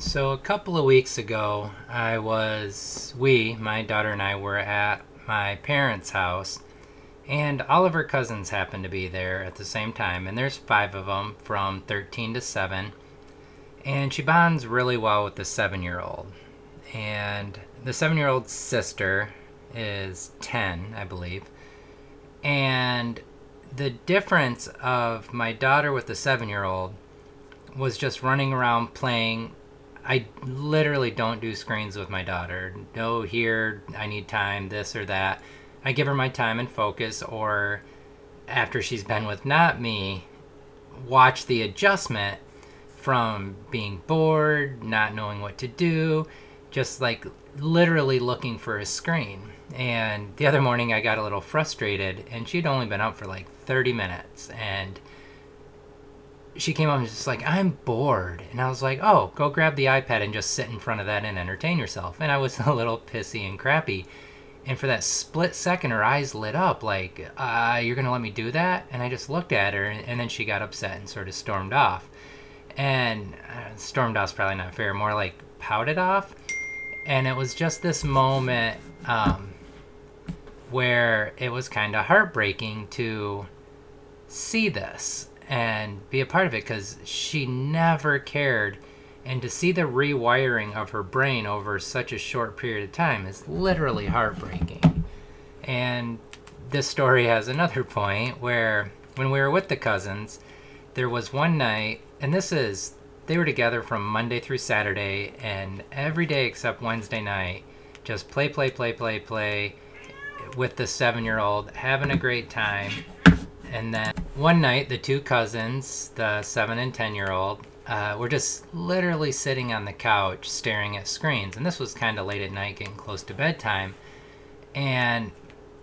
So a couple of weeks ago, I was, we, my daughter and I were at my parents' house, and all of her cousins happened to be there at the same time, and there's five of them from 13 to 7, and she bonds really well with the seven year old. And the seven year old's sister is 10, I believe, and the difference of my daughter with the seven year old was just running around playing I literally don't do screens with my daughter. No, here, I need time, this or that. I give her my time and focus, or after she's been with not me, watch the adjustment from being bored, not knowing what to do, just like literally looking for a screen. And the other morning, I got a little frustrated, and she'd only been up for like 30 minutes. And she came up and was just like, I'm bored. And I was like, oh, go grab the iPad and just sit in front of that and entertain yourself. And I was a little pissy and crappy. And for that split second, her eyes lit up like, uh, you're going to let me do that? And I just looked at her, and then she got upset and sort of stormed off. And uh, stormed off's probably not fair, more like pouted off. And it was just this moment um, where it was kind of heartbreaking to see this and be a part of it because she never cared. And to see the rewiring of her brain over such a short period of time is literally heartbreaking. And this story has another point where when we were with the cousins, there was one night, and this is, they were together from Monday through Saturday, and every day except Wednesday night, just play, play, play, play, play with the seven year old, having a great time. And then one night, the two cousins, the seven and ten year old, uh, were just literally sitting on the couch staring at screens. And this was kind of late at night, getting close to bedtime. And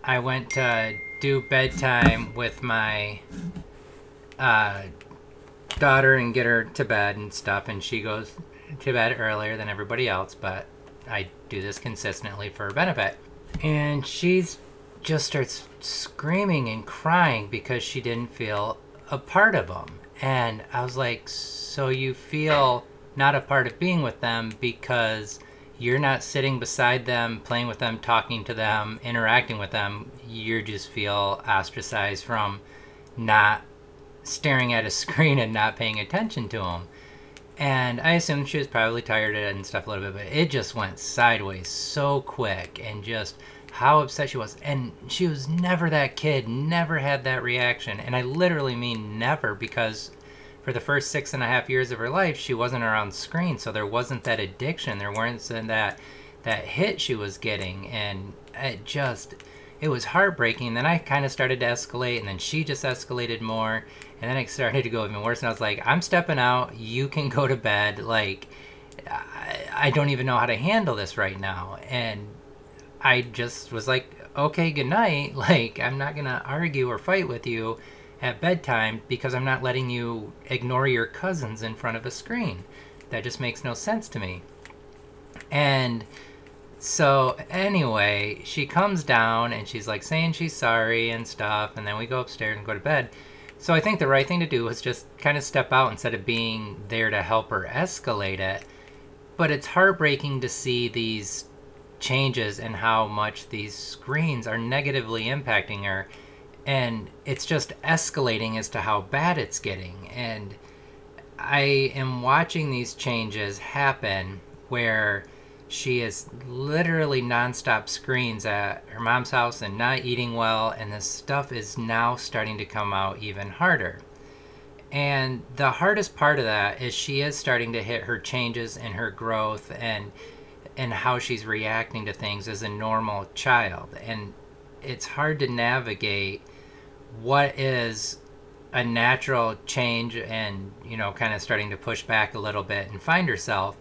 I went to do bedtime with my uh, daughter and get her to bed and stuff. And she goes to bed earlier than everybody else, but I do this consistently for her benefit. And she's just starts screaming and crying because she didn't feel a part of them. And I was like, so you feel not a part of being with them because you're not sitting beside them, playing with them, talking to them, interacting with them. You just feel ostracized from not staring at a screen and not paying attention to them. And I assumed she was probably tired and stuff a little bit, but it just went sideways so quick and just how upset she was. And she was never that kid, never had that reaction. And I literally mean never because for the first six and a half years of her life, she wasn't around screen. So there wasn't that addiction. There weren't that, that hit she was getting. And it just, it was heartbreaking. Then I kind of started to escalate and then she just escalated more. And then it started to go even worse. And I was like, I'm stepping out. You can go to bed. Like, I, I don't even know how to handle this right now. And I just was like, okay, good night. Like, I'm not going to argue or fight with you at bedtime because I'm not letting you ignore your cousins in front of a screen. That just makes no sense to me. And so, anyway, she comes down and she's like saying she's sorry and stuff. And then we go upstairs and go to bed. So, I think the right thing to do was just kind of step out instead of being there to help her escalate it. But it's heartbreaking to see these changes and how much these screens are negatively impacting her and it's just escalating as to how bad it's getting. And i am watching these changes happen where she is literally nonstop screens at her mom's house and not eating well and this stuff is now starting to come out even harder. And the hardest part of that is she is starting to hit her changes in her growth and and how she's reacting to things as a normal child. And it's hard to navigate what is a natural change and, you know, kind of starting to push back a little bit and find herself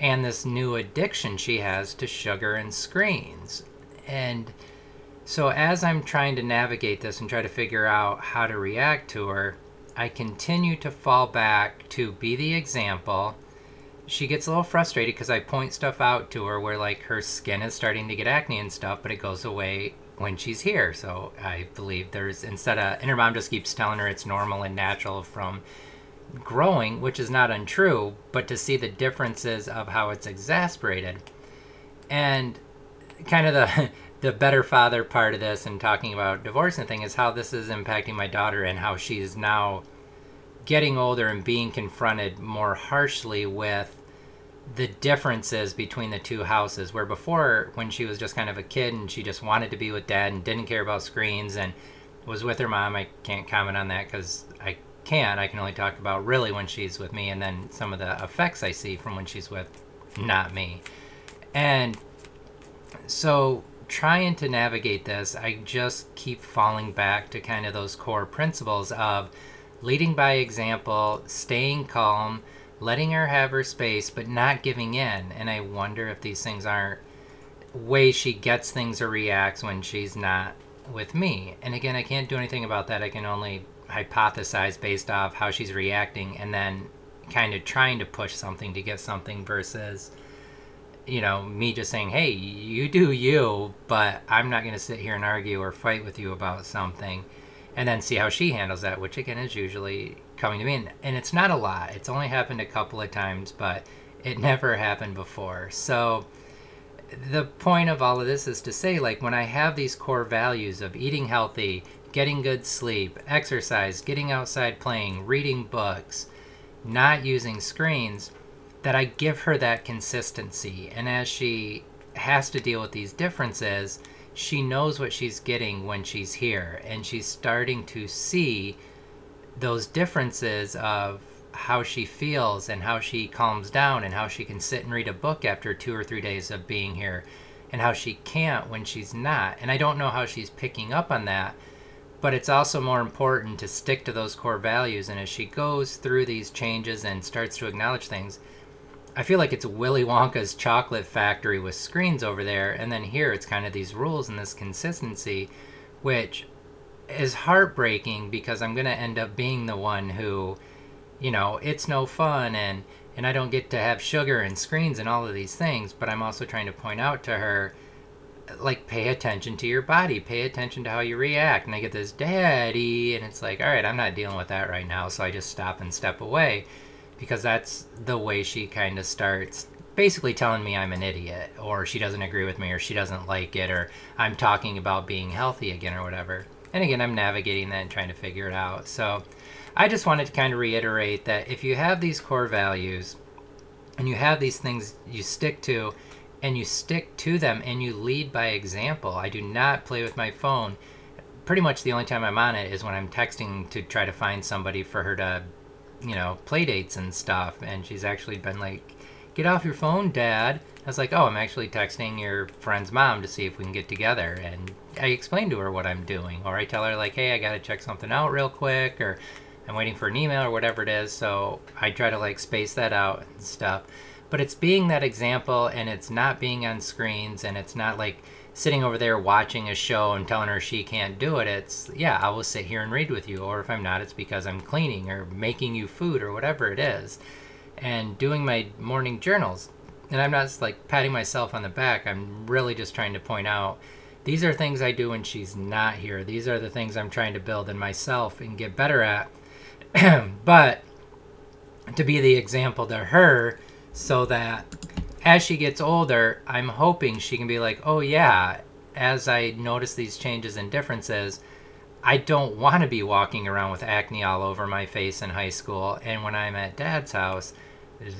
and this new addiction she has to sugar and screens. And so as I'm trying to navigate this and try to figure out how to react to her, I continue to fall back to be the example she gets a little frustrated because I point stuff out to her where like her skin is starting to get acne and stuff, but it goes away when she's here. So I believe there's instead of and her mom just keeps telling her it's normal and natural from growing, which is not untrue, but to see the differences of how it's exasperated. And kind of the the better father part of this and talking about divorce and thing is how this is impacting my daughter and how she's now getting older and being confronted more harshly with the differences between the two houses where before when she was just kind of a kid and she just wanted to be with dad and didn't care about screens and was with her mom i can't comment on that because i can't. I can only talk about really when she's with me and then some of the effects i see from when she's with not me. And so trying to navigate this i just keep falling back to kind of those core principles of leading by example staying calm letting her have her space, but not giving in. And I wonder if these things aren't ways she gets things or reacts when she's not with me. And again, I can't do anything about that. I can only hypothesize based off how she's reacting and then kind of trying to push something to get something versus you know me just saying hey you do you but i'm not going to sit here and argue or fight with you about something and then see how she handles that which again is usually coming to me. And, and it's not a lot. It's only happened a couple of times but it never happened before. So the point of all of this is to say like when i have these core values of eating healthy getting good sleep exercise getting outside playing reading books not using screens that i give her that consistency. And as she has to deal with these differences she knows what she's getting when she's here and she's starting to see those differences of how she feels and how she calms down and how she can sit and read a book after two or three days of being here and how she can't when she's not. And I don't know how she's picking up on that, but it's also more important to stick to those core values. And as she goes through these changes and starts to acknowledge things, I feel like it's Willy Wonka's chocolate factory with screens over there. And then here it's kind of these rules and this consistency, which is heartbreaking because I'm going to end up being the one who, you know, it's no fun and and I don't get to have sugar and screens and all of these things, but I'm also trying to point out to her like pay attention to your body, pay attention to how you react. And I get this daddy and it's like, "All right, I'm not dealing with that right now." So I just stop and step away because that's the way she kind of starts basically telling me I'm an idiot or she doesn't agree with me or she doesn't like it or I'm talking about being healthy again or whatever. And again, I'm navigating that and trying to figure it out. So I just wanted to kind of reiterate that if you have these core values and you have these things you stick to and you stick to them and you lead by example, I do not play with my phone. Pretty much the only time I'm on it is when I'm texting to try to find somebody for her to, you know, play dates and stuff. And she's actually been like, get off your phone, dad. I was like, oh, I'm actually texting your friend's mom to see if we can get together. And I explain to her what I'm doing. Or I tell her, like, hey, I got to check something out real quick. Or I'm waiting for an email or whatever it is. So I try to, like, space that out and stuff. But it's being that example and it's not being on screens and it's not like sitting over there watching a show and telling her she can't do it. It's, yeah, I will sit here and read with you. Or if I'm not, it's because I'm cleaning or making you food or whatever it is and doing my morning journals. And I'm not like patting myself on the back. I'm really just trying to point out these are things I do when she's not here. These are the things I'm trying to build in myself and get better at. but to be the example to her so that as she gets older, I'm hoping she can be like, oh, yeah, as I notice these changes and differences, I don't want to be walking around with acne all over my face in high school. And when I'm at dad's house,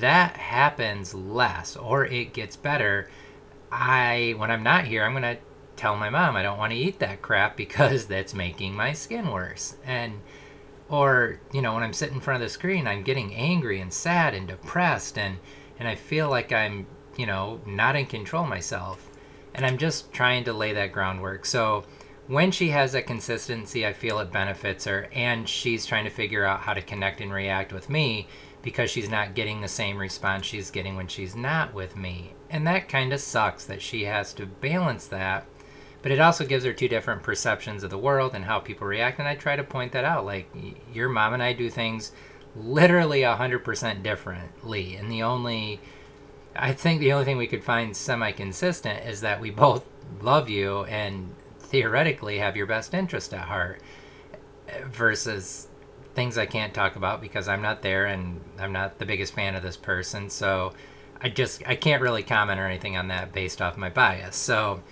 that happens less or it gets better. I, when I'm not here, I'm going to tell my mom I don't want to eat that crap because that's making my skin worse. And, or, you know, when I'm sitting in front of the screen, I'm getting angry and sad and depressed and, and I feel like I'm, you know, not in control myself. And I'm just trying to lay that groundwork. So, when she has that consistency, I feel it benefits her, and she's trying to figure out how to connect and react with me because she's not getting the same response she's getting when she's not with me. And that kind of sucks that she has to balance that. But it also gives her two different perceptions of the world and how people react. And I try to point that out. Like, your mom and I do things literally 100% differently. And the only, I think the only thing we could find semi consistent is that we both love you and theoretically have your best interest at heart versus things I can't talk about because I'm not there and I'm not the biggest fan of this person. So I just I can't really comment or anything on that based off my bias. So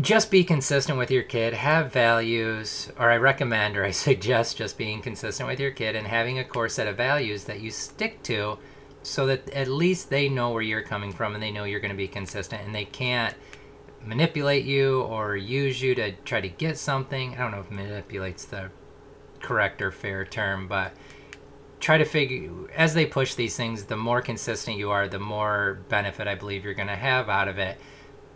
just be consistent with your kid, have values, or I recommend or I suggest just being consistent with your kid and having a core set of values that you stick to so that at least they know where you're coming from and they know you're going to be consistent and they can't manipulate you or use you to try to get something. I don't know if manipulate's the correct or fair term, but try to figure as they push these things, the more consistent you are, the more benefit I believe you're going to have out of it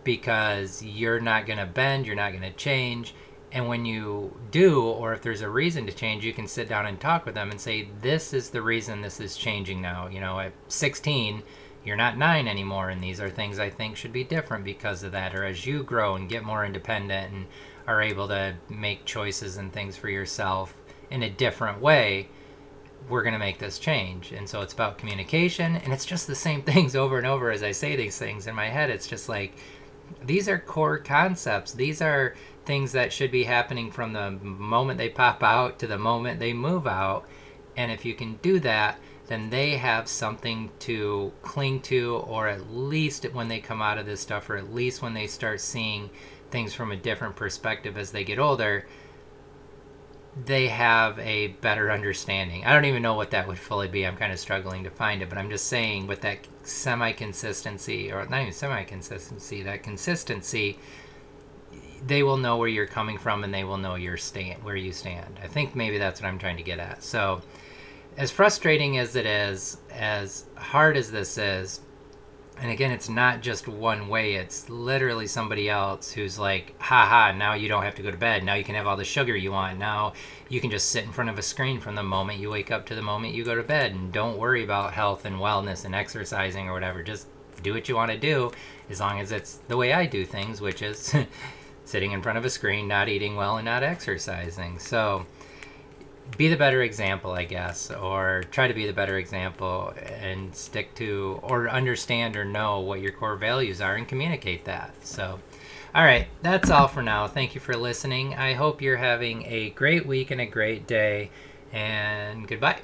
because you're not going to bend, you're not going to change. And when you do, or if there's a reason to change, you can sit down and talk with them and say, This is the reason this is changing now. You know, at 16, you're not nine anymore, and these are things I think should be different because of that. Or as you grow and get more independent and are able to make choices and things for yourself in a different way, we're going to make this change. And so it's about communication, and it's just the same things over and over as I say these things in my head. It's just like, these are core concepts. These are things that should be happening from the moment they pop out to the moment they move out. And if you can do that, then they have something to cling to, or at least when they come out of this stuff, or at least when they start seeing things from a different perspective as they get older, they have a better understanding. I don't even know what that would fully be. I'm kind of struggling to find it, but I'm just saying with that semi consistency, or not even semi consistency, that consistency, they will know where you're coming from and they will know your stand where you stand. I think maybe that's what I'm trying to get at. So, as frustrating as it is, as hard as this is, and again, it's not just one way. It's literally somebody else who's like, ha ha, now you don't have to go to bed. Now you can have all the sugar you want. Now you can just sit in front of a screen from the moment you wake up to the moment you go to bed. And don't worry about health and wellness and exercising or whatever. Just do what you want to do as long as it's the way I do things, which is sitting in front of a screen, not eating well, and not exercising. So, be the better example, I guess, or try to be the better example and stick to or understand or know what your core values are and communicate that. So, all right, that's all for now. Thank you for listening. I hope you're having a great week and a great day, and goodbye.